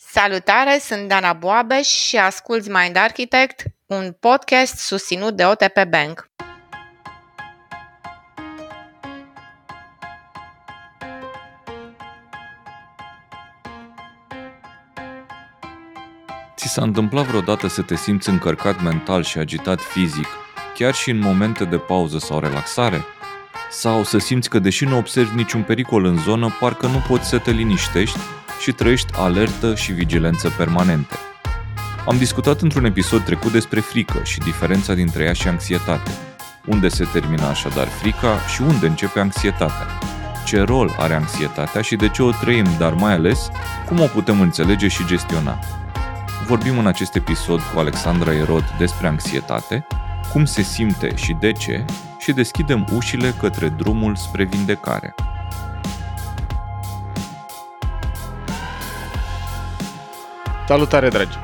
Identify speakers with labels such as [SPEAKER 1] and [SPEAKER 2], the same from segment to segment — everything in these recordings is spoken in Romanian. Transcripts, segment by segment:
[SPEAKER 1] Salutare, sunt Dana Boabeș și asculți Mind Architect, un podcast susținut de OTP Bank.
[SPEAKER 2] Ți s-a întâmplat vreodată să te simți încărcat mental și agitat fizic, chiar și în momente de pauză sau relaxare? Sau să simți că deși nu observi niciun pericol în zonă, parcă nu poți să te liniștești și trăiești alertă și vigilență permanente. Am discutat într-un episod trecut despre frică și diferența dintre ea și anxietate. Unde se termină așadar frica și unde începe anxietatea? Ce rol are anxietatea și de ce o trăim, dar mai ales cum o putem înțelege și gestiona? Vorbim în acest episod cu Alexandra Erod despre anxietate, cum se simte și de ce, și deschidem ușile către drumul spre vindecare.
[SPEAKER 3] Salutare, dragi!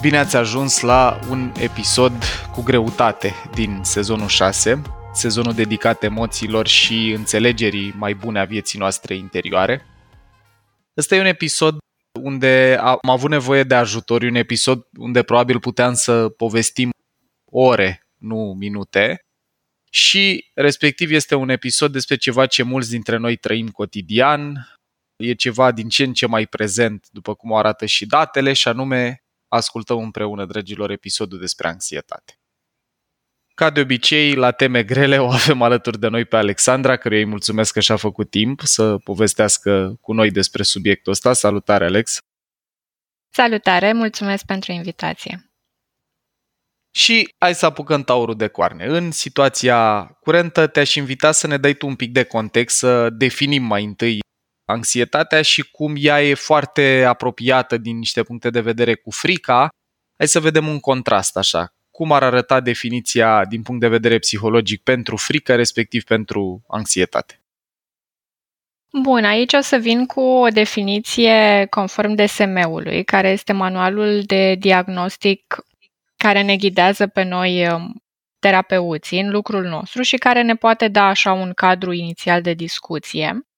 [SPEAKER 3] Bine ați ajuns la un episod cu greutate din sezonul 6, sezonul dedicat emoțiilor și înțelegerii mai bune a vieții noastre interioare. Ăsta e un episod unde am avut nevoie de ajutor, un episod unde probabil puteam să povestim ore, nu minute, și respectiv este un episod despre ceva ce mulți dintre noi trăim cotidian, e ceva din ce în ce mai prezent, după cum o arată și datele, și anume ascultăm împreună, dragilor, episodul despre anxietate. Ca de obicei, la teme grele o avem alături de noi pe Alexandra, căruia îi mulțumesc că și-a făcut timp să povestească cu noi despre subiectul ăsta. Salutare, Alex!
[SPEAKER 4] Salutare, mulțumesc pentru invitație!
[SPEAKER 3] Și hai să apucăm taurul de coarne. În situația curentă te-aș invita să ne dai tu un pic de context, să definim mai întâi anxietatea și cum ea e foarte apropiată din niște puncte de vedere cu frica. Hai să vedem un contrast așa. Cum ar arăta definiția din punct de vedere psihologic pentru frică, respectiv pentru anxietate?
[SPEAKER 4] Bun, aici o să vin cu o definiție conform DSM-ului, care este manualul de diagnostic care ne ghidează pe noi um, terapeuții în lucrul nostru și care ne poate da așa un cadru inițial de discuție.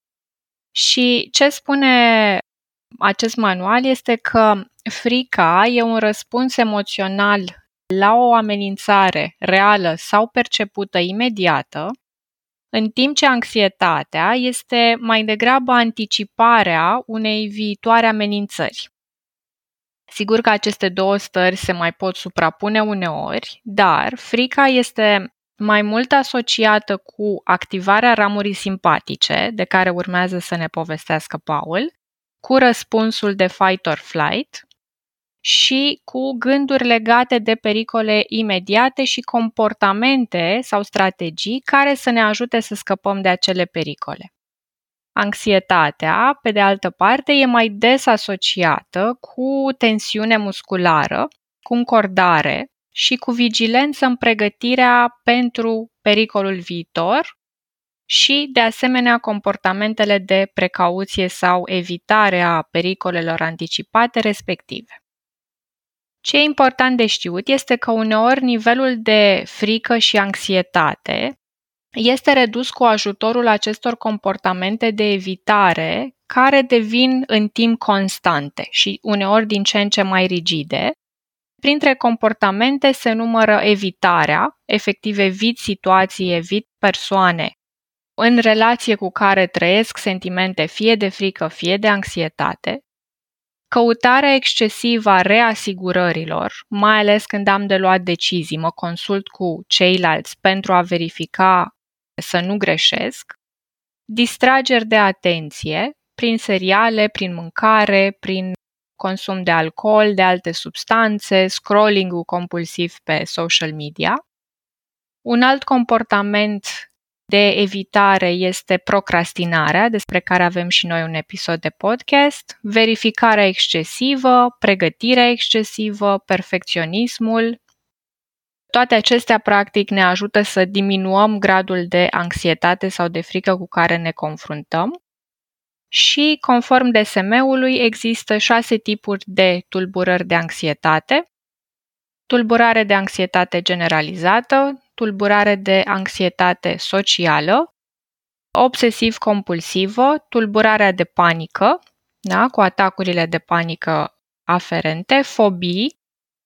[SPEAKER 4] Și ce spune acest manual este că frica e un răspuns emoțional la o amenințare reală sau percepută imediată, în timp ce anxietatea este mai degrabă anticiparea unei viitoare amenințări. Sigur că aceste două stări se mai pot suprapune uneori, dar frica este mai mult asociată cu activarea ramurii simpatice, de care urmează să ne povestească Paul, cu răspunsul de fight or flight și cu gânduri legate de pericole imediate și comportamente sau strategii care să ne ajute să scăpăm de acele pericole. Anxietatea, pe de altă parte, e mai des asociată cu tensiune musculară, cu încordare, și cu vigilență în pregătirea pentru pericolul viitor și, de asemenea, comportamentele de precauție sau evitare a pericolelor anticipate respective. Ce e important de știut este că uneori nivelul de frică și anxietate este redus cu ajutorul acestor comportamente de evitare care devin în timp constante și uneori din ce în ce mai rigide, Printre comportamente se numără evitarea, efectiv evit situații, evit persoane. În relație cu care trăiesc sentimente fie de frică, fie de anxietate, căutarea excesivă a reasigurărilor, mai ales când am de luat decizii, mă consult cu ceilalți pentru a verifica să nu greșesc, distrageri de atenție prin seriale, prin mâncare, prin consum de alcool, de alte substanțe, scrolling-ul compulsiv pe social media. Un alt comportament de evitare este procrastinarea, despre care avem și noi un episod de podcast, verificarea excesivă, pregătirea excesivă, perfecționismul. Toate acestea, practic, ne ajută să diminuăm gradul de anxietate sau de frică cu care ne confruntăm și, conform DSM-ului, există șase tipuri de tulburări de anxietate. Tulburare de anxietate generalizată, tulburare de anxietate socială, obsesiv-compulsivă, tulburarea de panică, da? cu atacurile de panică aferente, fobii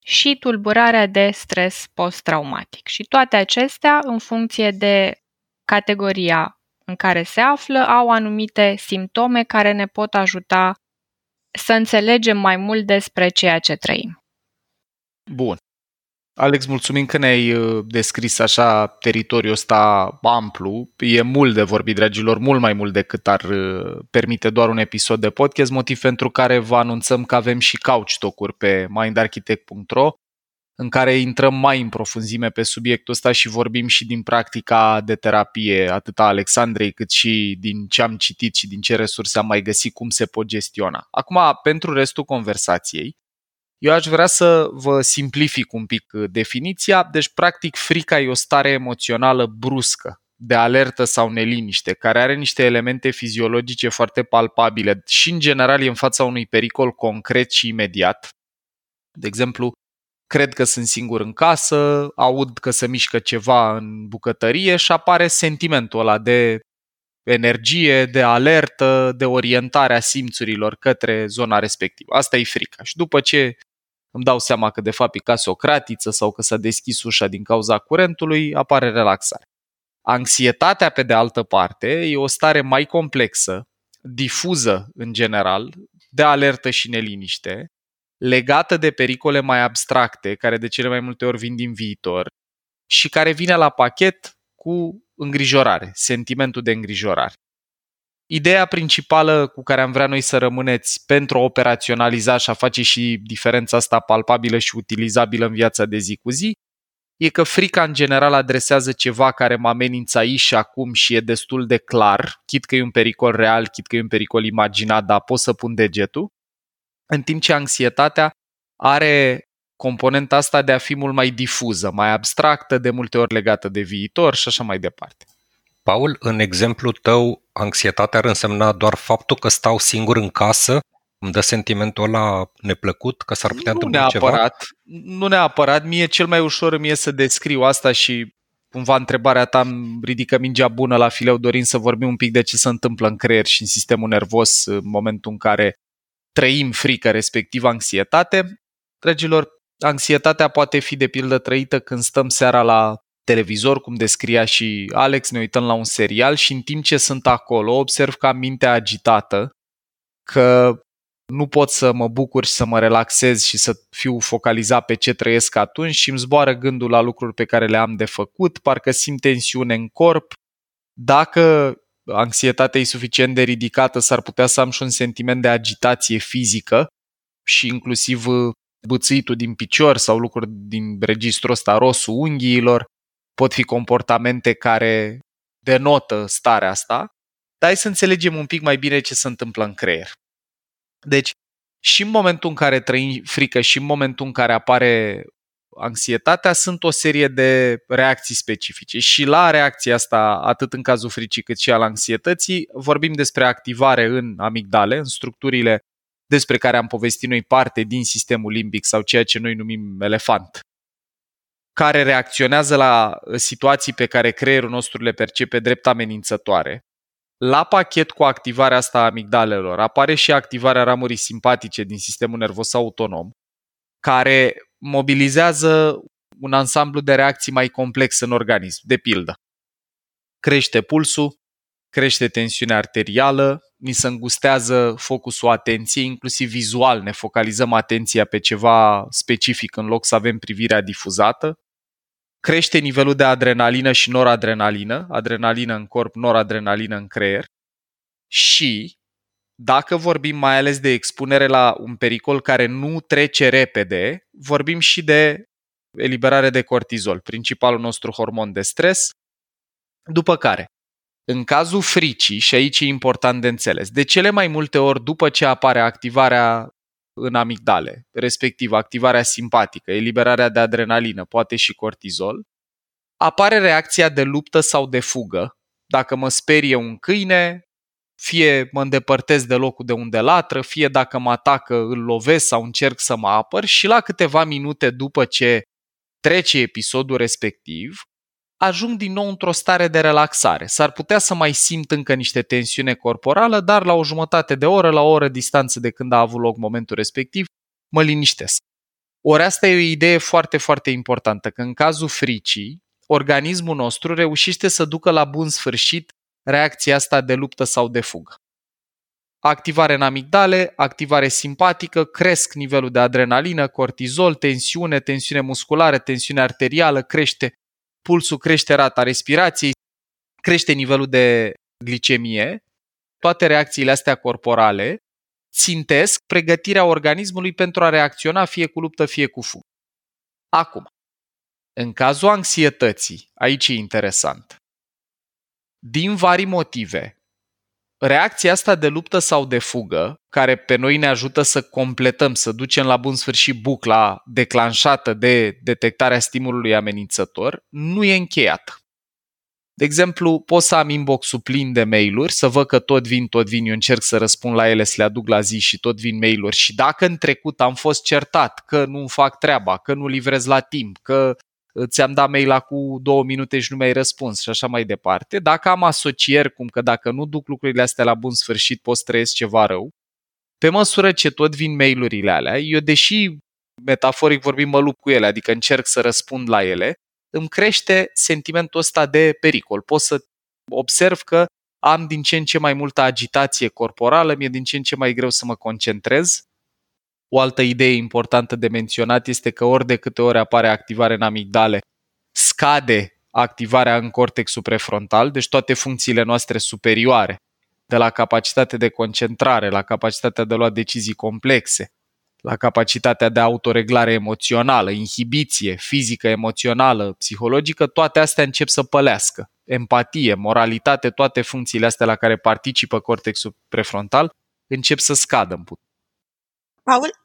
[SPEAKER 4] și tulburarea de stres post-traumatic. Și toate acestea, în funcție de categoria în care se află, au anumite simptome care ne pot ajuta să înțelegem mai mult despre ceea ce trăim.
[SPEAKER 3] Bun. Alex, mulțumim că ne-ai uh, descris așa teritoriul ăsta amplu. E mult de vorbit, dragilor, mult mai mult decât ar uh, permite doar un episod de podcast, motiv pentru care vă anunțăm că avem și couch talk pe mindarchitect.ro în care intrăm mai în profunzime pe subiectul ăsta și vorbim și din practica de terapie, atât a Alexandrei, cât și din ce am citit și din ce resurse am mai găsit, cum se pot gestiona. Acum, pentru restul conversației, eu aș vrea să vă simplific un pic definiția. Deci, practic, frica e o stare emoțională bruscă, de alertă sau neliniște, care are niște elemente fiziologice foarte palpabile și, în general, e în fața unui pericol concret și imediat. De exemplu, cred că sunt singur în casă, aud că se mișcă ceva în bucătărie și apare sentimentul ăla de energie, de alertă, de orientare a simțurilor către zona respectivă. Asta e frica. Și după ce îmi dau seama că de fapt e casă o cratiță sau că s-a deschis ușa din cauza curentului, apare relaxare. Anxietatea, pe de altă parte, e o stare mai complexă, difuză în general, de alertă și neliniște, legată de pericole mai abstracte, care de cele mai multe ori vin din viitor și care vine la pachet cu îngrijorare, sentimentul de îngrijorare. Ideea principală cu care am vrea noi să rămâneți pentru a operaționaliza și a face și diferența asta palpabilă și utilizabilă în viața de zi cu zi, e că frica în general adresează ceva care mă amenință aici și acum și e destul de clar, chit că e un pericol real, chit că e un pericol imaginat, dar pot să pun degetul, în timp ce anxietatea are componenta asta de a fi mult mai difuză, mai abstractă, de multe ori legată de viitor și așa mai departe.
[SPEAKER 5] Paul, în exemplu tău, anxietatea ar însemna doar faptul că stau singur în casă, îmi dă sentimentul ăla neplăcut, că s-ar putea
[SPEAKER 3] nu
[SPEAKER 5] întâmpla
[SPEAKER 3] neapărat,
[SPEAKER 5] ceva?
[SPEAKER 3] Nu neapărat, mie cel mai ușor îmi e să descriu asta și cumva întrebarea ta îmi ridică mingea bună la fileu dorind să vorbim un pic de ce se întâmplă în creier și în sistemul nervos în momentul în care trăim frică, respectiv anxietate. Dragilor, anxietatea poate fi de pildă trăită când stăm seara la televizor, cum descria și Alex, ne uităm la un serial și în timp ce sunt acolo observ că am mintea agitată, că nu pot să mă bucur și să mă relaxez și să fiu focalizat pe ce trăiesc atunci și îmi zboară gândul la lucruri pe care le am de făcut, parcă simt tensiune în corp. Dacă anxietatea e suficient de ridicată, s-ar putea să am și un sentiment de agitație fizică și inclusiv bățâitul din picior sau lucruri din registrul ăsta, rosul unghiilor, pot fi comportamente care denotă starea asta, dar hai să înțelegem un pic mai bine ce se întâmplă în creier. Deci, și în momentul în care trăim frică și în momentul în care apare anxietatea, sunt o serie de reacții specifice. Și la reacția asta, atât în cazul fricii cât și al anxietății, vorbim despre activare în amigdale, în structurile despre care am povestit noi parte din sistemul limbic sau ceea ce noi numim elefant, care reacționează la situații pe care creierul nostru le percepe drept amenințătoare. La pachet cu activarea asta a amigdalelor apare și activarea ramurii simpatice din sistemul nervos autonom, care mobilizează un ansamblu de reacții mai complex în organism, de pildă. Crește pulsul, crește tensiunea arterială, ni se îngustează focusul atenției, inclusiv vizual, ne focalizăm atenția pe ceva specific în loc să avem privirea difuzată, crește nivelul de adrenalină și noradrenalină, adrenalină în corp, noradrenalină în creier și dacă vorbim mai ales de expunere la un pericol care nu trece repede, vorbim și de eliberare de cortizol, principalul nostru hormon de stres, după care în cazul fricii, și aici e important de înțeles, de cele mai multe ori după ce apare activarea în amigdale, respectiv activarea simpatică, eliberarea de adrenalină, poate și cortizol, apare reacția de luptă sau de fugă. Dacă mă sperie un câine, fie mă îndepărtez de locul de unde latră, fie dacă mă atacă îl lovesc sau încerc să mă apăr și la câteva minute după ce trece episodul respectiv, ajung din nou într-o stare de relaxare. S-ar putea să mai simt încă niște tensiune corporală, dar la o jumătate de oră, la o oră distanță de când a avut loc momentul respectiv, mă liniștesc. Ori asta e o idee foarte, foarte importantă, că în cazul fricii, organismul nostru reușește să ducă la bun sfârșit reacția asta de luptă sau de fugă. Activare în amigdale, activare simpatică, cresc nivelul de adrenalină, cortizol, tensiune, tensiune musculară, tensiune arterială, crește pulsul, crește rata respirației, crește nivelul de glicemie. Toate reacțiile astea corporale țintesc pregătirea organismului pentru a reacționa fie cu luptă, fie cu fugă. Acum, în cazul anxietății, aici e interesant. Din vari motive, reacția asta de luptă sau de fugă, care pe noi ne ajută să completăm, să ducem la bun sfârșit bucla declanșată de detectarea stimulului amenințător, nu e încheiată. De exemplu, pot să am inbox-ul plin de mail-uri, să văd că tot vin, tot vin, eu încerc să răspund la ele, să le aduc la zi și tot vin mail-uri. Și dacă în trecut am fost certat că nu fac treaba, că nu livrez la timp, că ți-am dat mail cu două minute și nu mi-ai răspuns și așa mai departe. Dacă am asocieri cum că dacă nu duc lucrurile astea la bun sfârșit pot să trăiesc ceva rău, pe măsură ce tot vin mail-urile alea, eu deși metaforic vorbim mă lupt cu ele, adică încerc să răspund la ele, îmi crește sentimentul ăsta de pericol. Pot să observ că am din ce în ce mai multă agitație corporală, mi-e din ce în ce mai greu să mă concentrez, o altă idee importantă de menționat este că ori de câte ori apare activare în amigdale, scade activarea în cortexul prefrontal, deci toate funcțiile noastre superioare, de la capacitate de concentrare, la capacitatea de a lua decizii complexe, la capacitatea de autoreglare emoțională, inhibiție, fizică, emoțională, psihologică, toate astea încep să pălească. Empatie, moralitate, toate funcțiile astea la care participă cortexul prefrontal încep să scadă în putere.
[SPEAKER 6] Paul,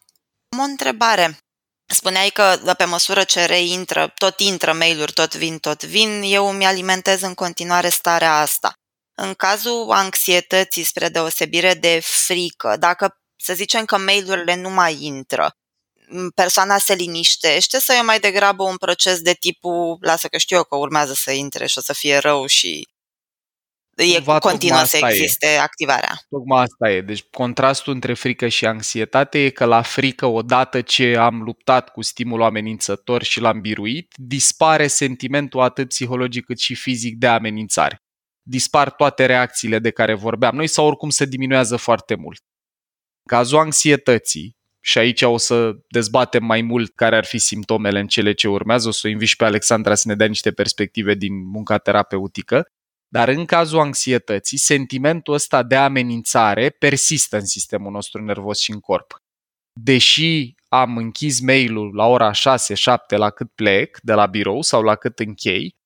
[SPEAKER 6] am o întrebare. Spuneai că pe măsură ce reintră, tot intră mail-uri, tot vin, tot vin, eu îmi alimentez în continuare starea asta. În cazul anxietății, spre deosebire de frică, dacă să zicem că mail-urile nu mai intră, persoana se liniștește sau e mai degrabă un proces de tipul lasă că știu eu că urmează să intre și o să fie rău și e continuă să existe e. activarea.
[SPEAKER 3] Tocmai asta e. Deci contrastul între frică și anxietate e că la frică, odată ce am luptat cu stimulul amenințător și l-am biruit, dispare sentimentul atât psihologic cât și fizic de amenințare. Dispar toate reacțiile de care vorbeam noi sau oricum se diminuează foarte mult. Cazul anxietății, și aici o să dezbatem mai mult care ar fi simptomele în cele ce urmează, o să o invit și pe Alexandra să ne dea niște perspective din munca terapeutică, dar în cazul anxietății, sentimentul ăsta de amenințare persistă în sistemul nostru nervos și în corp. Deși am închis mail-ul la ora 6-7 la cât plec de la birou sau la cât închei,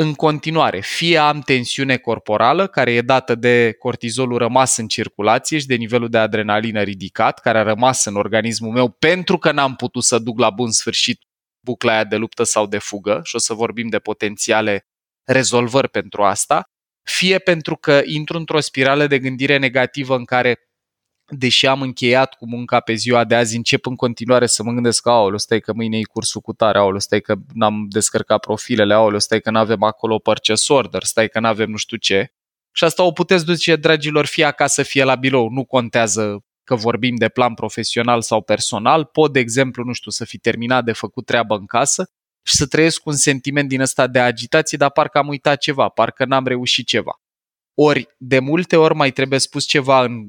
[SPEAKER 3] în continuare, fie am tensiune corporală care e dată de cortizolul rămas în circulație și de nivelul de adrenalină ridicat, care a rămas în organismul meu pentru că n-am putut să duc la bun sfârșit bucla aia de luptă sau de fugă și o să vorbim de potențiale rezolvări pentru asta, fie pentru că intru într-o spirală de gândire negativă în care deși am încheiat cu munca pe ziua de azi, încep în continuare să mă gândesc că, aoleu, stai că mâine e cursul cu tare, aoleu, stai că n-am descărcat profilele, aoleu, stai că n-avem acolo purchase order, stai că n-avem nu știu ce. Și asta o puteți duce, dragilor, fie acasă, fie la birou. Nu contează că vorbim de plan profesional sau personal. Pot, de exemplu, nu știu, să fi terminat de făcut treabă în casă și să trăiesc un sentiment din ăsta de agitație, dar parcă am uitat ceva, parcă n-am reușit ceva. Ori, de multe ori mai trebuie spus ceva în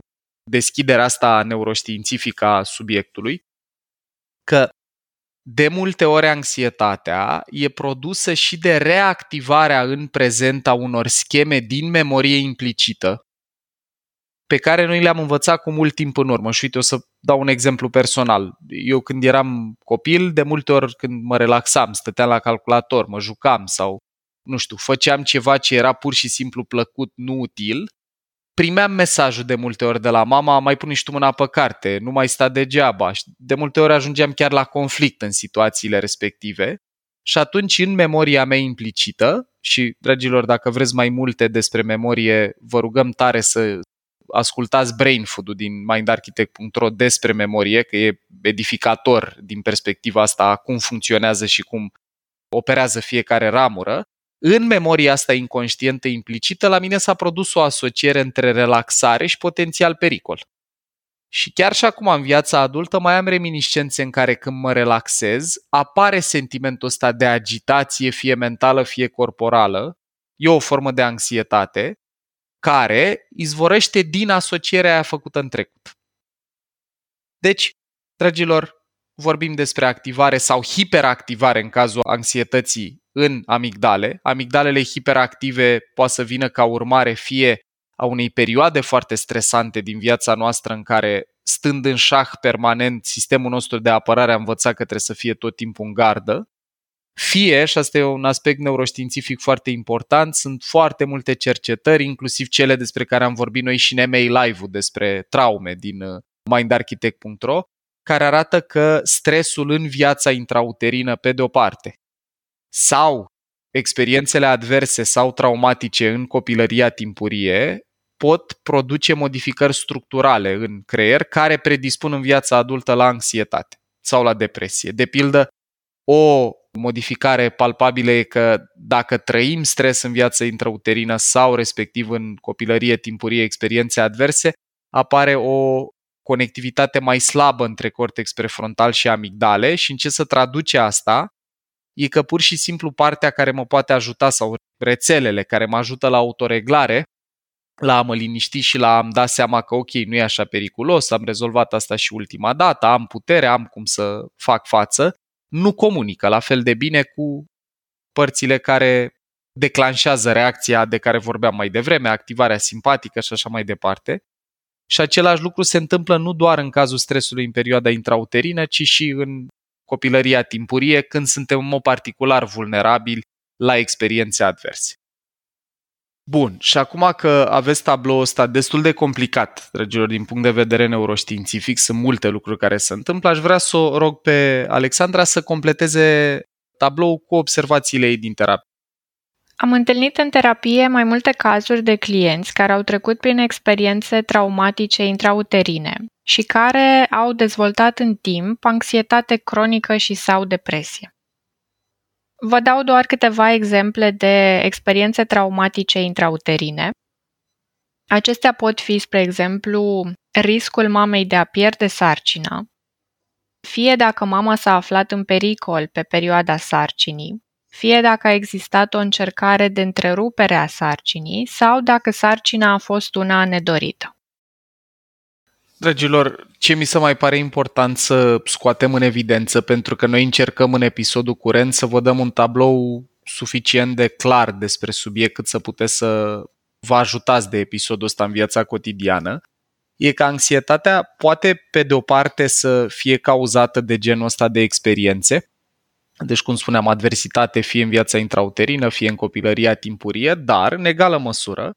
[SPEAKER 3] deschiderea asta neuroștiințifică a subiectului, că de multe ori anxietatea e produsă și de reactivarea în prezent a unor scheme din memorie implicită, pe care noi le-am învățat cu mult timp în urmă. Și uite, o să dau un exemplu personal. Eu când eram copil, de multe ori când mă relaxam, stăteam la calculator, mă jucam sau, nu știu, făceam ceva ce era pur și simplu plăcut, nu util, primeam mesajul de multe ori de la mama, mai pune și tu mâna pe carte, nu mai sta degeaba. De multe ori ajungeam chiar la conflict în situațiile respective. Și atunci, în memoria mea implicită, și, dragilor, dacă vreți mai multe despre memorie, vă rugăm tare să ascultați Brain Food-ul din mindarchitect.ro despre memorie, că e edificator din perspectiva asta cum funcționează și cum operează fiecare ramură. în memoria asta inconștientă implicită, la mine s-a produs o asociere între relaxare și potențial pericol. Și chiar și acum în viața adultă mai am reminiscențe în care când mă relaxez, apare sentimentul ăsta de agitație, fie mentală, fie corporală. E o formă de anxietate care izvorăște din asocierea aia făcută în trecut. Deci, dragilor, vorbim despre activare sau hiperactivare în cazul anxietății în amigdale. Amigdalele hiperactive poate să vină ca urmare fie a unei perioade foarte stresante din viața noastră în care, stând în șah permanent, sistemul nostru de apărare a învățat că trebuie să fie tot timpul în gardă, fie, și asta e un aspect neuroștiințific foarte important, sunt foarte multe cercetări, inclusiv cele despre care am vorbit noi și în MA Live-ul despre traume din uh, mindarchitect.ro, care arată că stresul în viața intrauterină, pe de o parte, sau experiențele adverse sau traumatice în copilăria timpurie pot produce modificări structurale în creier care predispun în viața adultă la anxietate sau la depresie. De pildă, o modificare palpabilă e că dacă trăim stres în viața intrauterină sau respectiv în copilărie timpurie experiențe adverse, apare o conectivitate mai slabă între cortex prefrontal și amigdale și în ce să traduce asta e că pur și simplu partea care mă poate ajuta sau rețelele care mă ajută la autoreglare, la a mă liniști și la a-mi da seama că ok, nu e așa periculos, am rezolvat asta și ultima dată, am putere, am cum să fac față, nu comunică la fel de bine cu părțile care declanșează reacția de care vorbeam mai devreme, activarea simpatică și așa mai departe. Și același lucru se întâmplă nu doar în cazul stresului în perioada intrauterină, ci și în copilăria timpurie, când suntem în mod particular vulnerabili la experiențe adverse. Bun, și acum că aveți tabloul ăsta destul de complicat, dragilor, din punct de vedere neuroștiințific, sunt multe lucruri care se întâmplă, aș vrea să o rog pe Alexandra să completeze tabloul cu observațiile ei din terapie.
[SPEAKER 4] Am întâlnit în terapie mai multe cazuri de clienți care au trecut prin experiențe traumatice intrauterine și care au dezvoltat în timp anxietate cronică și sau depresie. Vă dau doar câteva exemple de experiențe traumatice intrauterine. Acestea pot fi, spre exemplu, riscul mamei de a pierde sarcina, fie dacă mama s-a aflat în pericol pe perioada sarcinii, fie dacă a existat o încercare de întrerupere a sarcinii sau dacă sarcina a fost una nedorită.
[SPEAKER 3] Dragilor, ce mi se mai pare important să scoatem în evidență, pentru că noi încercăm în episodul curent să vă dăm un tablou suficient de clar despre subiect cât să puteți să vă ajutați de episodul ăsta în viața cotidiană, e că anxietatea poate, pe de o parte, să fie cauzată de genul ăsta de experiențe, deci, cum spuneam, adversitate fie în viața intrauterină, fie în copilăria timpurie, dar, în egală măsură,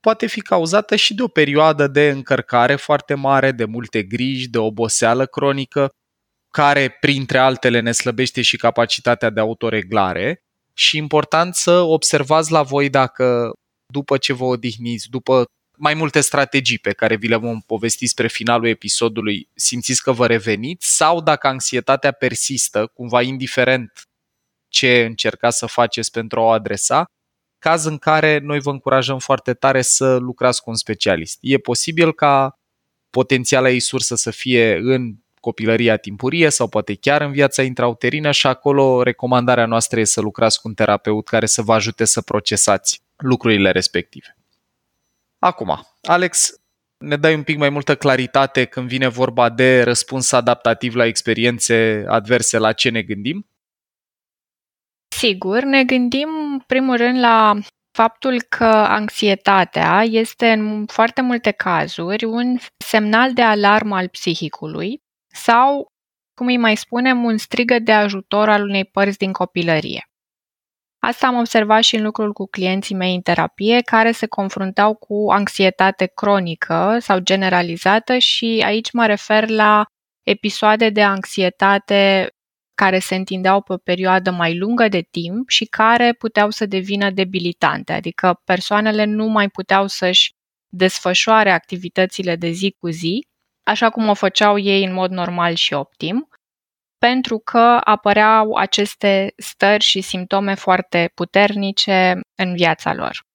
[SPEAKER 3] poate fi cauzată și de o perioadă de încărcare foarte mare, de multe griji, de oboseală cronică, care, printre altele, ne slăbește și capacitatea de autoreglare. Și important să observați la voi dacă, după ce vă odihniți, după mai multe strategii pe care vi le vom povesti spre finalul episodului, simțiți că vă reveniți? Sau dacă anxietatea persistă, cumva indiferent ce încercați să faceți pentru a o adresa, caz în care noi vă încurajăm foarte tare să lucrați cu un specialist. E posibil ca potențiala ei sursă să fie în copilăria timpurie sau poate chiar în viața intrauterină și acolo recomandarea noastră e să lucrați cu un terapeut care să vă ajute să procesați lucrurile respective. Acum, Alex, ne dai un pic mai multă claritate când vine vorba de răspuns adaptativ la experiențe adverse, la ce ne gândim?
[SPEAKER 4] Sigur, ne gândim în primul rând la faptul că anxietatea este în foarte multe cazuri un semnal de alarmă al psihicului sau, cum îi mai spunem, un strigă de ajutor al unei părți din copilărie. Asta am observat și în lucrul cu clienții mei în terapie care se confruntau cu anxietate cronică sau generalizată și aici mă refer la episoade de anxietate care se întindeau pe o perioadă mai lungă de timp și care puteau să devină debilitante, adică persoanele nu mai puteau să-și desfășoare activitățile de zi cu zi, așa cum o făceau ei în mod normal și optim, pentru că apăreau aceste stări și simptome foarte puternice în viața lor.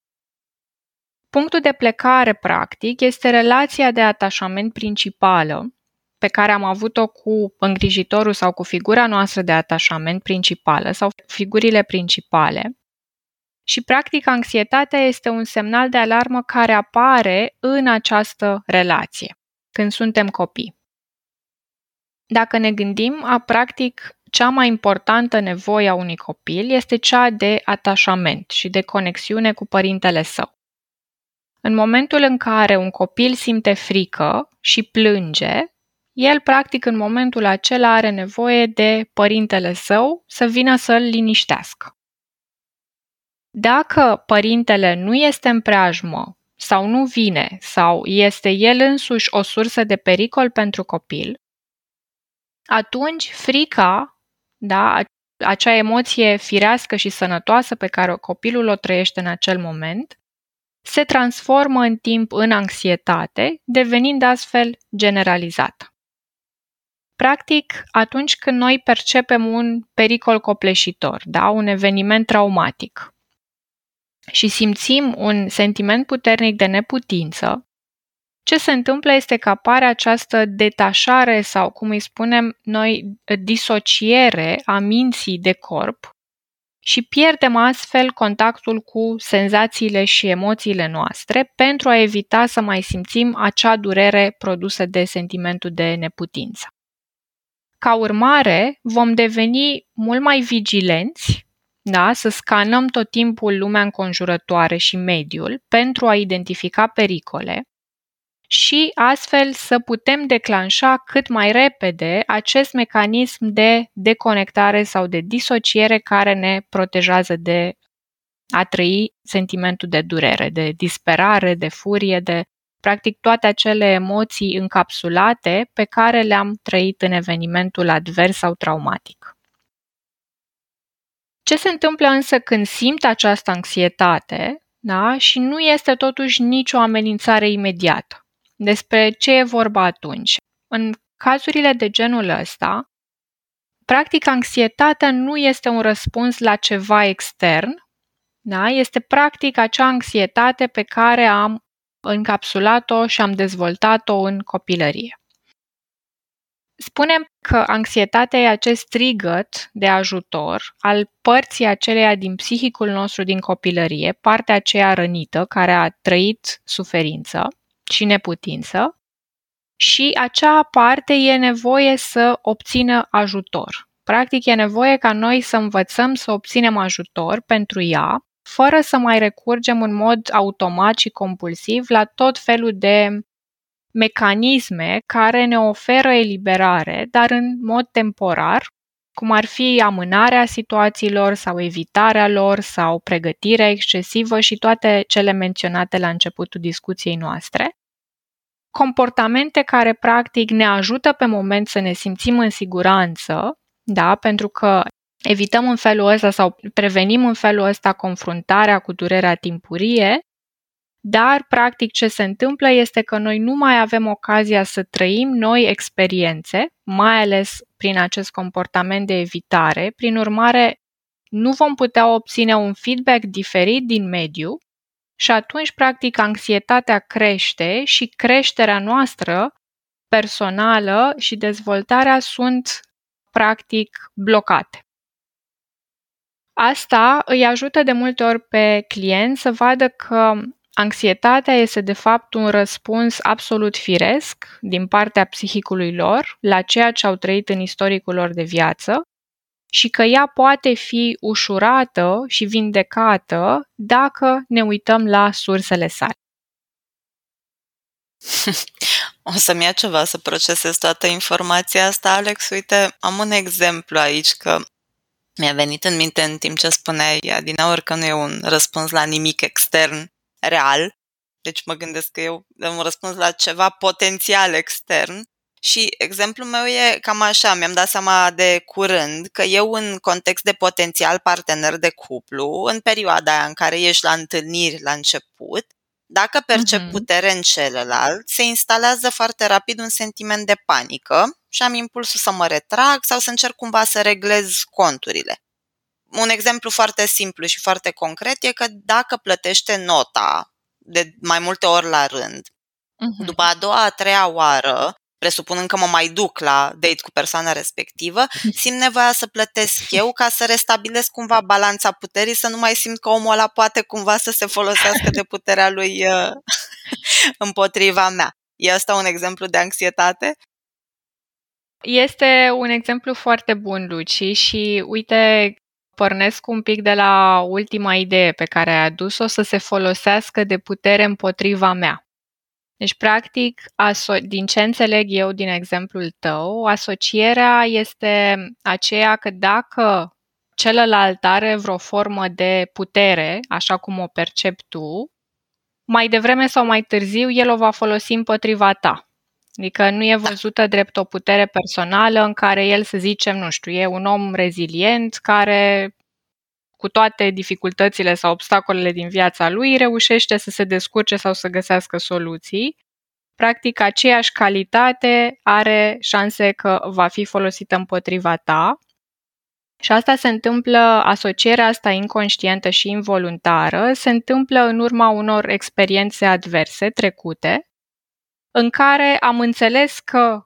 [SPEAKER 4] Punctul de plecare, practic, este relația de atașament principală pe care am avut-o cu îngrijitorul sau cu figura noastră de atașament principală sau figurile principale. Și, practic, anxietatea este un semnal de alarmă care apare în această relație, când suntem copii. Dacă ne gândim, a practic cea mai importantă nevoie a unui copil este cea de atașament și de conexiune cu părintele său. În momentul în care un copil simte frică și plânge, el practic în momentul acela are nevoie de părintele său să vină să-l liniștească. Dacă părintele nu este în preajmă sau nu vine sau este el însuși o sursă de pericol pentru copil, atunci frica, da, acea emoție firească și sănătoasă pe care copilul o trăiește în acel moment, se transformă în timp în anxietate, devenind astfel generalizată. Practic, atunci când noi percepem un pericol copleșitor, da, un eveniment traumatic, și simțim un sentiment puternic de neputință, ce se întâmplă este că apare această detașare sau, cum îi spunem noi, disociere a minții de corp și pierdem astfel contactul cu senzațiile și emoțiile noastre pentru a evita să mai simțim acea durere produsă de sentimentul de neputință. Ca urmare, vom deveni mult mai vigilenți, da? să scanăm tot timpul lumea înconjurătoare și mediul pentru a identifica pericole și astfel să putem declanșa cât mai repede acest mecanism de deconectare sau de disociere care ne protejează de a trăi sentimentul de durere, de disperare, de furie, de practic toate acele emoții încapsulate pe care le-am trăit în evenimentul advers sau traumatic. Ce se întâmplă însă când simt această anxietate da? și nu este totuși nicio amenințare imediată? Despre ce e vorba atunci? În cazurile de genul ăsta, practic anxietatea nu este un răspuns la ceva extern, da? este practic acea anxietate pe care am încapsulat-o și am dezvoltat-o în copilărie. Spunem că anxietatea e acest strigăt de ajutor al părții aceleia din psihicul nostru din copilărie, partea aceea rănită care a trăit suferință și neputință și acea parte e nevoie să obțină ajutor. Practic e nevoie ca noi să învățăm să obținem ajutor pentru ea, fără să mai recurgem în mod automat și compulsiv la tot felul de mecanisme care ne oferă eliberare, dar în mod temporar, cum ar fi amânarea situațiilor sau evitarea lor sau pregătirea excesivă și toate cele menționate la începutul discuției noastre. Comportamente care practic ne ajută pe moment să ne simțim în siguranță, da, pentru că evităm în felul ăsta sau prevenim în felul ăsta confruntarea cu durerea timpurie, dar practic ce se întâmplă este că noi nu mai avem ocazia să trăim noi experiențe, mai ales prin acest comportament de evitare. Prin urmare, nu vom putea obține un feedback diferit din mediu și atunci, practic, anxietatea crește și creșterea noastră personală și dezvoltarea sunt, practic, blocate. Asta îi ajută de multe ori pe client să vadă că anxietatea este de fapt un răspuns absolut firesc din partea psihicului lor la ceea ce au trăit în istoricul lor de viață și că ea poate fi ușurată și vindecată dacă ne uităm la sursele sale.
[SPEAKER 6] O să-mi ia ceva să procesez toată informația asta, Alex. Uite, am un exemplu aici că mi-a venit în minte în timp ce spuneai din aur că nu e un răspuns la nimic extern real, deci mă gândesc că eu un răspuns la ceva potențial extern. Și exemplul meu e cam așa, mi-am dat seama de curând că eu în context de potențial partener de cuplu, în perioada aia în care ești la întâlniri la început, Dacă percep uh-huh. putere în celălalt, se instalează foarte rapid un sentiment de panică și am impulsul să mă retrag sau să încerc cumva să reglez conturile. Un exemplu foarte simplu și foarte concret e că dacă plătește nota de mai multe ori la rând, uh-huh. după a doua, a treia oară, presupunând că mă mai duc la date cu persoana respectivă, simt nevoia să plătesc eu ca să restabilesc cumva balanța puterii, să nu mai simt că omul ăla poate cumva să se folosească de puterea lui uh, împotriva mea. E asta un exemplu de anxietate?
[SPEAKER 4] Este un exemplu foarte bun, Luci, și uite, pornesc un pic de la ultima idee pe care ai adus-o, să se folosească de putere împotriva mea. Deci, practic, aso- din ce înțeleg eu din exemplul tău, asocierea este aceea că dacă celălalt are vreo formă de putere, așa cum o percepi tu, mai devreme sau mai târziu el o va folosi împotriva ta. Adică nu e văzută drept o putere personală în care el, să zicem, nu știu, e un om rezilient care cu toate dificultățile sau obstacolele din viața lui, reușește să se descurce sau să găsească soluții. Practic, aceeași calitate are șanse că va fi folosită împotriva ta. Și asta se întâmplă, asocierea asta inconștientă și involuntară, se întâmplă în urma unor experiențe adverse trecute, în care am înțeles că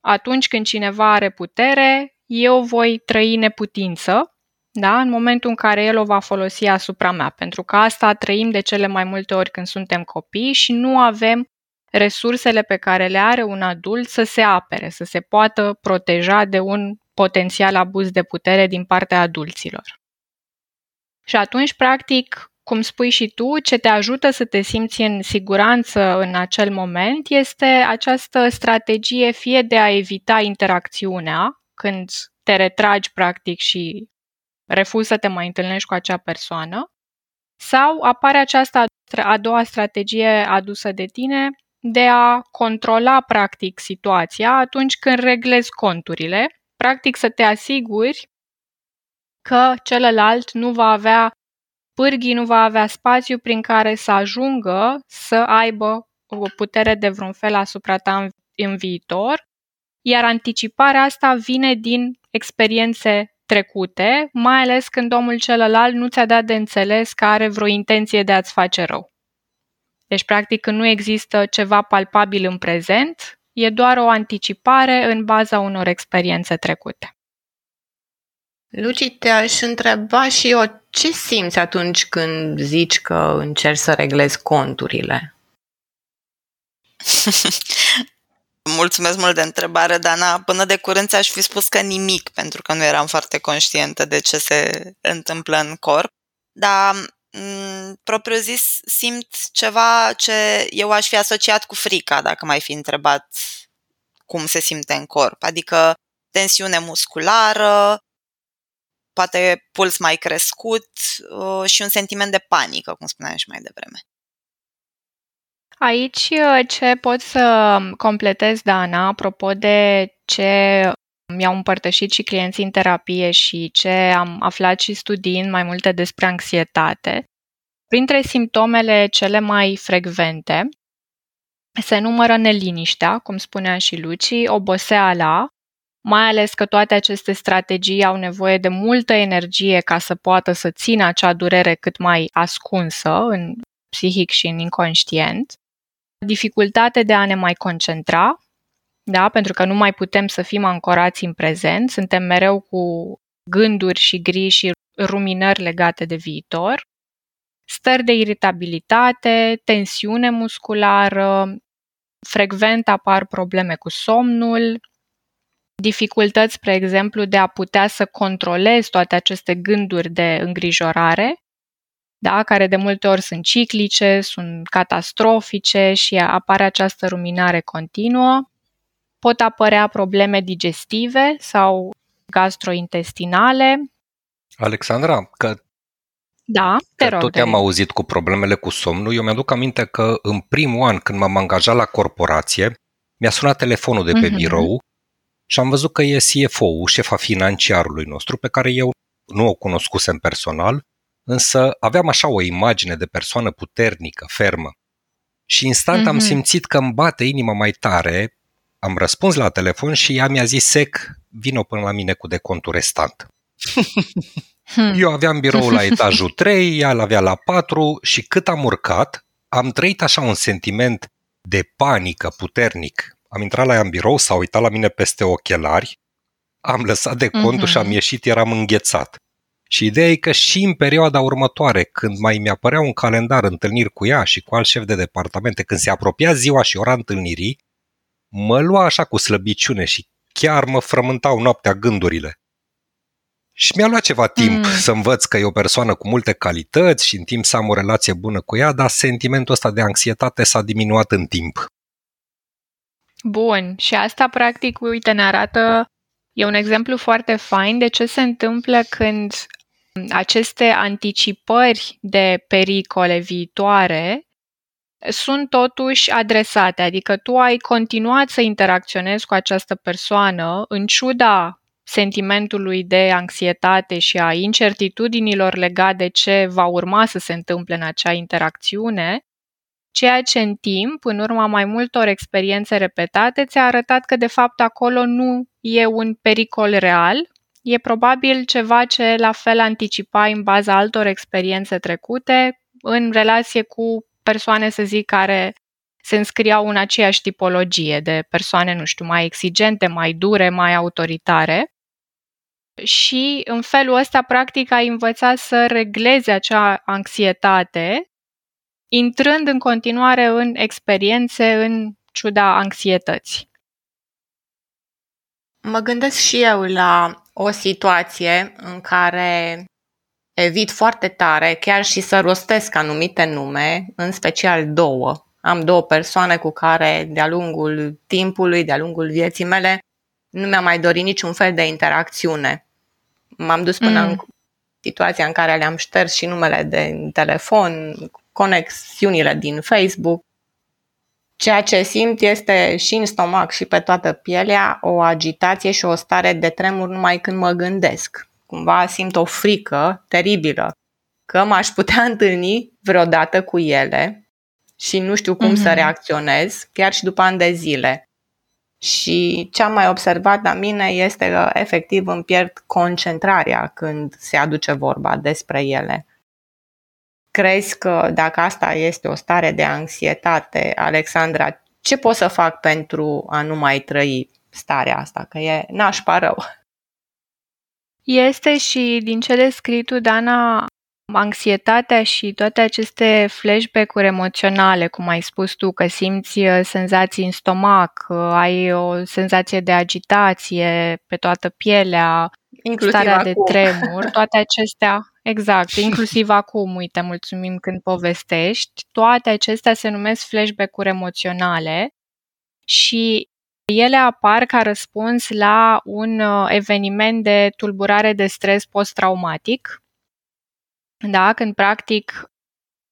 [SPEAKER 4] atunci când cineva are putere, eu voi trăi neputință da? în momentul în care el o va folosi asupra mea. Pentru că asta trăim de cele mai multe ori când suntem copii și nu avem resursele pe care le are un adult să se apere, să se poată proteja de un potențial abuz de putere din partea adulților. Și atunci, practic, cum spui și tu, ce te ajută să te simți în siguranță în acel moment este această strategie fie de a evita interacțiunea, când te retragi practic și refuzi să te mai întâlnești cu acea persoană, sau apare această a doua strategie adusă de tine de a controla practic situația atunci când reglezi conturile, practic să te asiguri că celălalt nu va avea pârghii, nu va avea spațiu prin care să ajungă să aibă o putere de vreun fel asupra ta în, în viitor, iar anticiparea asta vine din experiențe trecute, mai ales când omul celălalt nu ți-a dat de înțeles că are vreo intenție de a-ți face rău. Deci, practic, când nu există ceva palpabil în prezent, e doar o anticipare în baza unor experiențe trecute.
[SPEAKER 1] Luci, te-aș întreba și eu ce simți atunci când zici că încerci să reglezi conturile?
[SPEAKER 6] Mulțumesc mult de întrebare, Dana. Până de curând ți-aș fi spus că nimic, pentru că nu eram foarte conștientă de ce se întâmplă în corp. Dar m- propriu zis simt ceva ce eu aș fi asociat cu frica, dacă mai fi întrebat cum se simte în corp. Adică tensiune musculară, poate puls mai crescut uh, și un sentiment de panică, cum spuneam și mai devreme.
[SPEAKER 4] Aici uh, ce pot să completez, Dana, apropo de ce mi-au împărtășit și clienții în terapie și ce am aflat și studiind mai multe despre anxietate, printre simptomele cele mai frecvente se numără neliniștea, cum spunea și Luci, oboseala, mai ales că toate aceste strategii au nevoie de multă energie ca să poată să țină acea durere cât mai ascunsă în psihic și în inconștient, dificultate de a ne mai concentra, da? pentru că nu mai putem să fim ancorați în prezent, suntem mereu cu gânduri și griji și ruminări legate de viitor, stări de iritabilitate, tensiune musculară, frecvent apar probleme cu somnul, dificultăți, spre exemplu, de a putea să controlezi toate aceste gânduri de îngrijorare da, care de multe ori sunt ciclice, sunt catastrofice și apare această ruminare continuă. Pot apărea probleme digestive sau gastrointestinale.
[SPEAKER 5] Alexandra, că
[SPEAKER 4] da, te
[SPEAKER 5] că
[SPEAKER 4] rog.
[SPEAKER 5] tot am auzit cu problemele cu somnul. Eu mi-aduc aminte că în primul an, când m-am angajat la corporație, mi-a sunat telefonul de pe mm-hmm. birou și am văzut că e CFO-ul, șefa financiarului nostru, pe care eu nu o cunoscusem personal însă aveam așa o imagine de persoană puternică, fermă. Și instant mm-hmm. am mhm. simțit că îmi bate inima mai tare, am răspuns la telefon și ea mi-a zis sec, vino până la mine cu decontul restant. Hmm. Eu aveam biroul la etajul 3, ea avea la 4 și cât am urcat, am trăit așa un sentiment de panică puternic. Am intrat la ea în birou, s-a uitat la mine peste ochelari, am lăsat de contul mm-hmm. și am ieșit, eram înghețat. Și ideea e că și în perioada următoare, când mai mi-apărea un calendar întâlniri cu ea și cu alt șef de departamente, când se apropia ziua și ora întâlnirii, mă lua așa cu slăbiciune și chiar mă frământau noaptea gândurile. Și mi-a luat ceva timp mm. să învăț că e o persoană cu multe calități și în timp să am o relație bună cu ea, dar sentimentul ăsta de anxietate s-a diminuat în timp.
[SPEAKER 4] Bun, și asta practic, uite, ne arată, e un exemplu foarte fain de ce se întâmplă când aceste anticipări de pericole viitoare sunt totuși adresate, adică tu ai continuat să interacționezi cu această persoană în ciuda sentimentului de anxietate și a incertitudinilor legate de ce va urma să se întâmple în acea interacțiune, ceea ce în timp, în urma mai multor experiențe repetate, ți-a arătat că de fapt acolo nu e un pericol real, e probabil ceva ce la fel anticipai în baza altor experiențe trecute în relație cu persoane, să zic, care se înscriau în aceeași tipologie de persoane, nu știu, mai exigente, mai dure, mai autoritare și în felul ăsta, practic, ai învățat să regleze acea anxietate, intrând în continuare în experiențe în ciuda anxietății.
[SPEAKER 1] Mă gândesc și eu la o situație în care evit foarte tare chiar și să rostesc anumite nume, în special două. Am două persoane cu care de-a lungul timpului, de-a lungul vieții mele, nu mi-am mai dorit niciun fel de interacțiune. M-am dus până mm. în situația în care le-am șters și numele de telefon, conexiunile din Facebook. Ceea ce simt este și în stomac și pe toată pielea o agitație și o stare de tremur numai când mă gândesc. Cumva simt o frică teribilă că m-aș putea întâlni vreodată cu ele și nu știu cum mm-hmm. să reacționez, chiar și după ani de zile. Și ce am mai observat la mine este că efectiv îmi pierd concentrarea când se aduce vorba despre ele. Crezi că dacă asta este o stare de anxietate, Alexandra, ce pot să fac pentru a nu mai trăi starea asta? Că e nașpa rău.
[SPEAKER 4] Este și din ce descrii tu, Dana, anxietatea și toate aceste flashback-uri emoționale, cum ai spus tu, că simți uh, senzații în stomac, uh, ai o senzație de agitație pe toată pielea, inclusiv starea acum. de tremur, toate acestea, exact, inclusiv acum, uite, mulțumim când povestești, toate acestea se numesc flashback-uri emoționale și ele apar ca răspuns la un uh, eveniment de tulburare de stres post-traumatic, da, când practic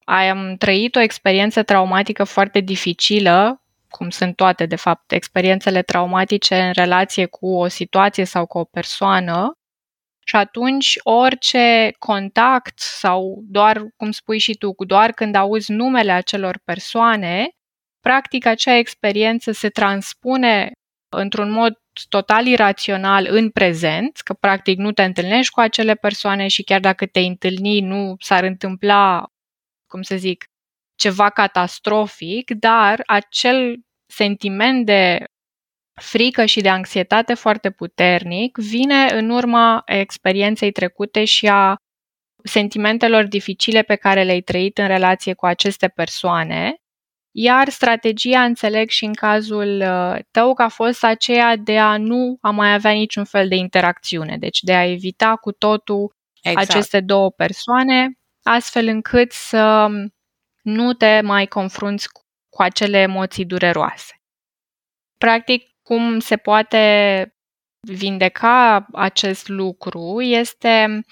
[SPEAKER 4] am trăit o experiență traumatică foarte dificilă, cum sunt toate, de fapt, experiențele traumatice în relație cu o situație sau cu o persoană, și atunci orice contact sau doar, cum spui și tu, doar când auzi numele acelor persoane, practic acea experiență se transpune într-un mod total irațional în prezent, că practic nu te întâlnești cu acele persoane și chiar dacă te întâlni nu s-ar întâmpla, cum să zic, ceva catastrofic, dar acel sentiment de frică și de anxietate foarte puternic vine în urma experienței trecute și a sentimentelor dificile pe care le-ai trăit în relație cu aceste persoane iar strategia, înțeleg și în cazul uh, tău, că a fost aceea de a nu a mai avea niciun fel de interacțiune, deci de a evita cu totul exact. aceste două persoane, astfel încât să nu te mai confrunți cu acele emoții dureroase. Practic, cum se poate vindeca acest lucru este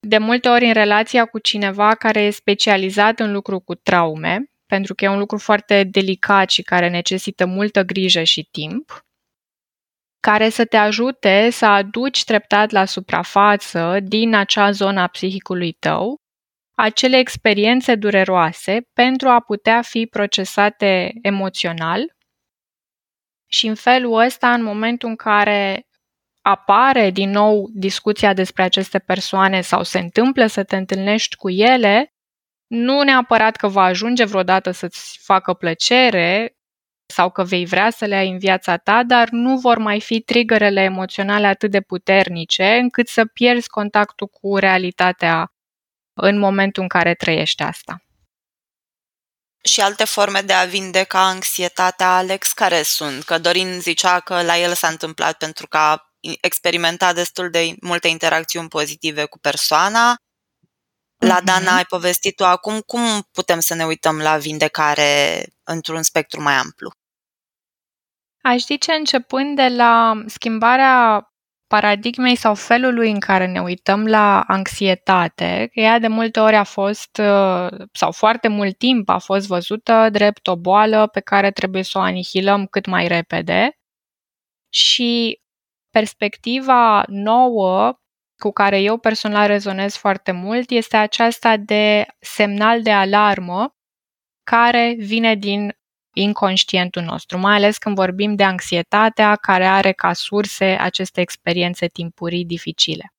[SPEAKER 4] de multe ori în relația cu cineva care e specializat în lucru cu traume, pentru că e un lucru foarte delicat și care necesită multă grijă și timp, care să te ajute să aduci treptat la suprafață din acea zonă a psihicului tău acele experiențe dureroase pentru a putea fi procesate emoțional și în felul ăsta, în momentul în care apare din nou discuția despre aceste persoane sau se întâmplă să te întâlnești cu ele, nu neapărat că va ajunge vreodată să-ți facă plăcere sau că vei vrea să le ai în viața ta, dar nu vor mai fi triggerele emoționale atât de puternice încât să pierzi contactul cu realitatea în momentul în care trăiești asta.
[SPEAKER 6] Și alte forme de a vindeca anxietatea, Alex, care sunt? Că Dorin zicea că la el s-a întâmplat pentru că a experimentat destul de multe interacțiuni pozitive cu persoana. La mhm. Dana ai povestit tu acum cum putem să ne uităm la vindecare într-un spectru mai amplu.
[SPEAKER 4] Aș zice începând de la schimbarea paradigmei sau felului în care ne uităm la anxietate, că ea de multe ori a fost, uh, sau foarte mult timp a fost văzută drept o boală pe care trebuie să o anihilăm cât mai repede. Și perspectiva nouă cu care eu personal rezonez foarte mult este aceasta de semnal de alarmă care vine din inconștientul nostru, mai ales când vorbim de anxietatea care are ca surse aceste experiențe timpurii dificile.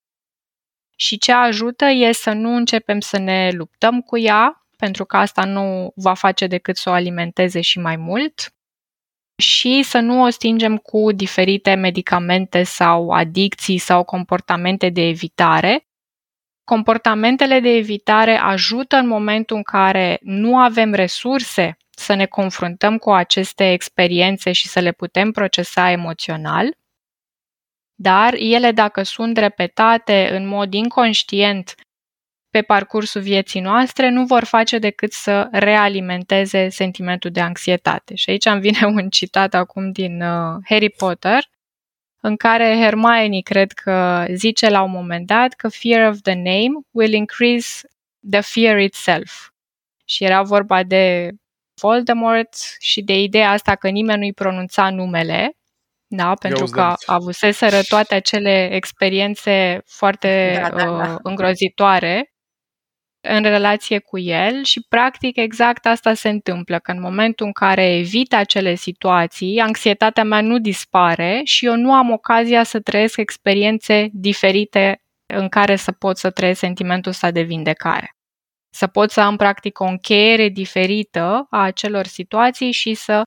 [SPEAKER 4] Și ce ajută e să nu începem să ne luptăm cu ea, pentru că asta nu va face decât să o alimenteze și mai mult, și să nu o stingem cu diferite medicamente sau adicții sau comportamente de evitare. Comportamentele de evitare ajută în momentul în care nu avem resurse să ne confruntăm cu aceste experiențe și să le putem procesa emoțional, dar ele, dacă sunt repetate în mod inconștient pe parcursul vieții noastre, nu vor face decât să realimenteze sentimentul de anxietate. Și aici îmi vine un citat acum din uh, Harry Potter, în care Hermione cred că zice la un moment dat că fear of the name will increase the fear itself. Și era vorba de Voldemort și de ideea asta că nimeni nu-i pronunța numele, da, pentru că avuseseră toate acele experiențe foarte da, da, da. Uh, îngrozitoare în relație cu el și practic exact asta se întâmplă, că în momentul în care evit acele situații, anxietatea mea nu dispare și eu nu am ocazia să trăiesc experiențe diferite în care să pot să trăiesc sentimentul ăsta de vindecare să pot să am practic o încheiere diferită a acelor situații și să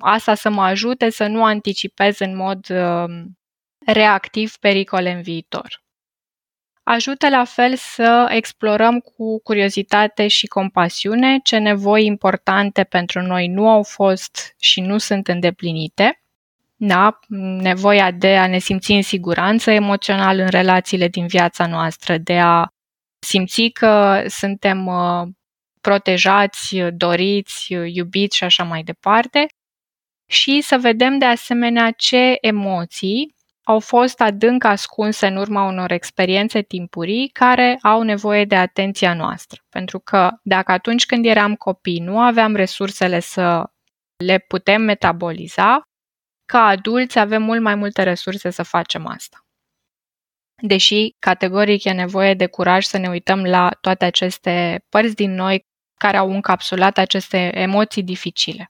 [SPEAKER 4] asta să mă ajute să nu anticipez în mod uh, reactiv pericole în viitor. Ajută la fel să explorăm cu curiozitate și compasiune ce nevoi importante pentru noi nu au fost și nu sunt îndeplinite. Da, nevoia de a ne simți în siguranță emoțional în relațiile din viața noastră, de a simți că suntem uh, protejați, doriți, iubiți și așa mai departe. Și să vedem de asemenea ce emoții au fost adânc ascunse în urma unor experiențe timpurii care au nevoie de atenția noastră. Pentru că dacă atunci când eram copii nu aveam resursele să le putem metaboliza, ca adulți avem mult mai multe resurse să facem asta deși categoric e nevoie de curaj să ne uităm la toate aceste părți din noi care au încapsulat aceste emoții dificile.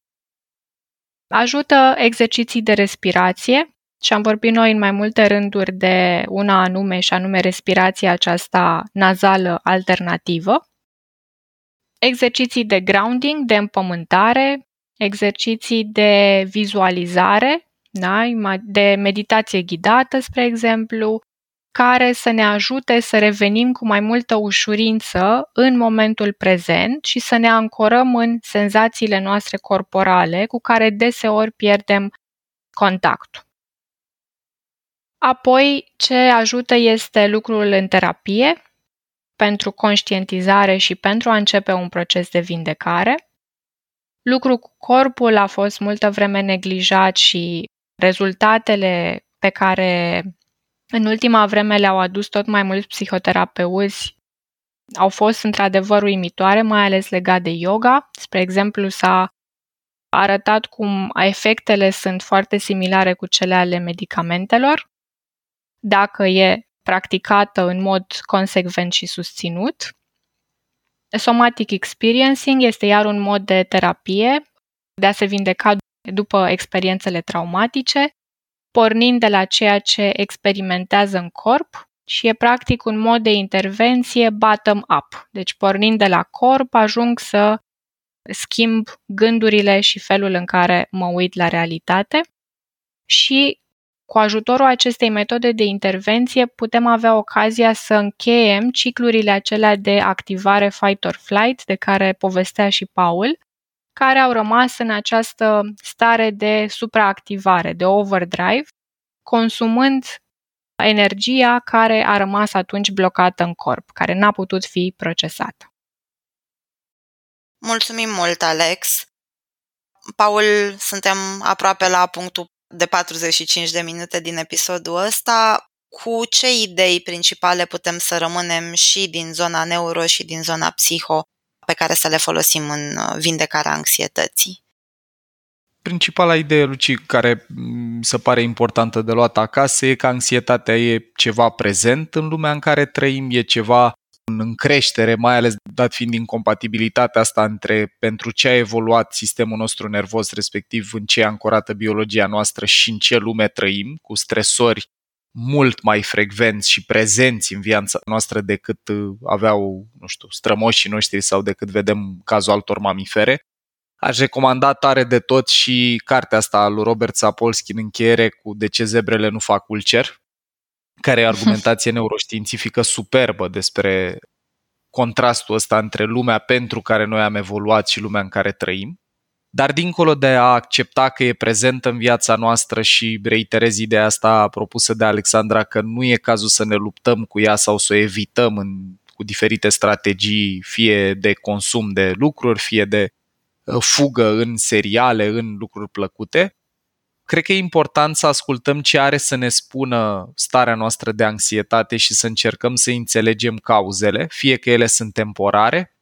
[SPEAKER 4] Ajută exerciții de respirație și am vorbit noi în mai multe rânduri de una anume și anume respirația aceasta nazală alternativă. Exerciții de grounding, de împământare, exerciții de vizualizare, da? de meditație ghidată, spre exemplu, care să ne ajute să revenim cu mai multă ușurință în momentul prezent și să ne ancorăm în senzațiile noastre corporale cu care deseori pierdem contactul. Apoi, ce ajută este lucrul în terapie pentru conștientizare și pentru a începe un proces de vindecare. Lucru cu corpul a fost multă vreme neglijat și rezultatele pe care în ultima vreme le-au adus tot mai mulți psihoterapeuți au fost într-adevăr uimitoare, mai ales legat de yoga. Spre exemplu, s-a arătat cum efectele sunt foarte similare cu cele ale medicamentelor, dacă e practicată în mod consecvent și susținut. Somatic experiencing este iar un mod de terapie de a se vindeca după experiențele traumatice, pornind de la ceea ce experimentează în corp și e practic un mod de intervenție bottom-up. Deci pornind de la corp ajung să schimb gândurile și felul în care mă uit la realitate și cu ajutorul acestei metode de intervenție putem avea ocazia să încheiem ciclurile acelea de activare fight or flight de care povestea și Paul, care au rămas în această stare de supraactivare, de overdrive, consumând energia care a rămas atunci blocată în corp, care n-a putut fi procesată.
[SPEAKER 6] Mulțumim mult, Alex! Paul, suntem aproape la punctul de 45 de minute din episodul ăsta. Cu ce idei principale putem să rămânem și din zona neuro și din zona psiho pe care să le folosim în uh, vindecarea anxietății?
[SPEAKER 3] Principala idee, Luci, care se pare importantă de luat acasă e că anxietatea e ceva prezent în lumea în care trăim, e ceva în creștere, mai ales dat fiind incompatibilitatea asta între pentru ce a evoluat sistemul nostru nervos, respectiv în ce e ancorată biologia noastră și în ce lume trăim, cu stresori mult mai frecvenți și prezenți în viața noastră decât uh, aveau, nu știu, strămoșii noștri sau decât vedem cazul altor mamifere. Aș recomanda tare de tot și cartea asta a lui Robert Sapolsky în încheiere cu De ce zebrele nu fac ulcer, care e argumentație neuroștiințifică superbă despre contrastul ăsta între lumea pentru care noi am evoluat și lumea în care trăim. Dar dincolo de a accepta că e prezentă în viața noastră și reiterez ideea asta propusă de Alexandra că nu e cazul să ne luptăm cu ea sau să o evităm în, cu diferite strategii, fie de consum de lucruri, fie de uh, fugă în seriale, în lucruri plăcute, cred că e important să ascultăm ce are să ne spună starea noastră de anxietate și să încercăm să înțelegem cauzele, fie că ele sunt temporare,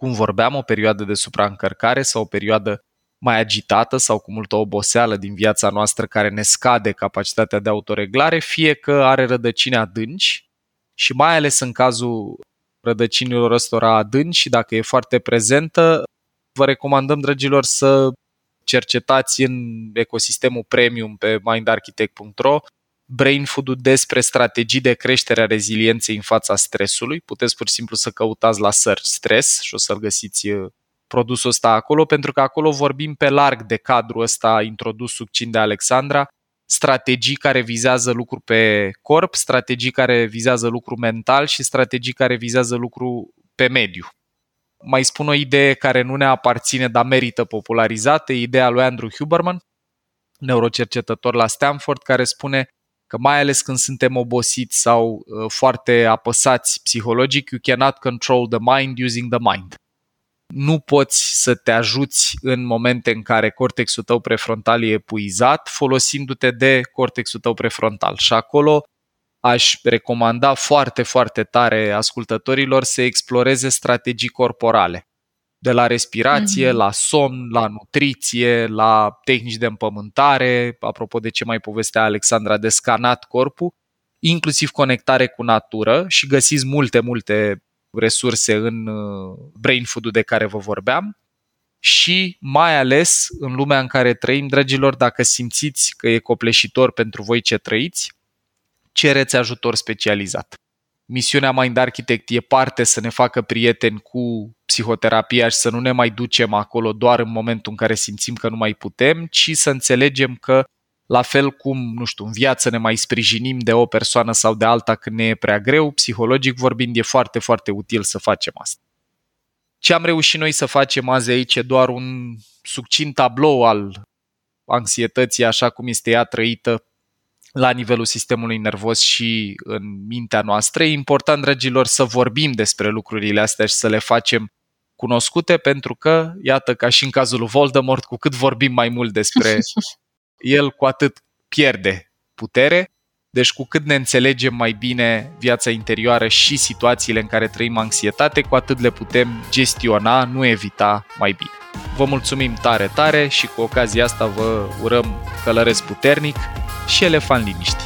[SPEAKER 3] cum vorbeam, o perioadă de supraîncărcare sau o perioadă mai agitată sau cu multă oboseală din viața noastră care ne scade capacitatea de autoreglare, fie că are rădăcini adânci și mai ales în cazul rădăcinilor ăstora adânci și dacă e foarte prezentă, vă recomandăm, dragilor, să cercetați în ecosistemul premium pe mindarchitect.ro brain food despre strategii de creștere a rezilienței în fața stresului. Puteți pur și simplu să căutați la search stres și o să-l găsiți uh, produsul ăsta acolo, pentru că acolo vorbim pe larg de cadrul ăsta introdus succint de Alexandra, strategii care vizează lucru pe corp, strategii care vizează lucru mental și strategii care vizează lucru pe mediu mai spun o idee care nu ne aparține, dar merită popularizată, ideea lui Andrew Huberman, neurocercetător la Stanford, care spune că mai ales când suntem obosiți sau uh, foarte apăsați psihologic, you cannot control the mind using the mind. Nu poți să te ajuți în momente în care cortexul tău prefrontal e epuizat folosindu-te de cortexul tău prefrontal. Și acolo aș recomanda foarte, foarte tare ascultătorilor să exploreze strategii corporale. De la respirație, mm-hmm. la somn, la nutriție, la tehnici de împământare, apropo de ce mai povestea Alexandra, de scanat corpul, inclusiv conectare cu natură și găsiți multe, multe resurse în uh, brain food-ul de care vă vorbeam și mai ales în lumea în care trăim, dragilor, dacă simțiți că e copleșitor pentru voi ce trăiți, cereți ajutor specializat. Misiunea Mind Architect e parte să ne facă prieteni cu psihoterapia și să nu ne mai ducem acolo doar în momentul în care simțim că nu mai putem, ci să înțelegem că la fel cum, nu știu, în viață ne mai sprijinim de o persoană sau de alta când ne e prea greu, psihologic vorbind, e foarte, foarte util să facem asta. Ce am reușit noi să facem azi aici e doar un succint tablou al anxietății așa cum este ea trăită la nivelul sistemului nervos și în mintea noastră. E important, dragilor, să vorbim despre lucrurile astea și să le facem cunoscute, pentru că, iată, ca și în cazul lui Voldemort, cu cât vorbim mai mult despre el, cu atât pierde putere. Deci cu cât ne înțelegem mai bine viața interioară și situațiile în care trăim anxietate, cu atât le putem gestiona, nu evita mai bine. Vă mulțumim tare, tare și cu ocazia asta vă urăm călăresc puternic și elefant liniștit.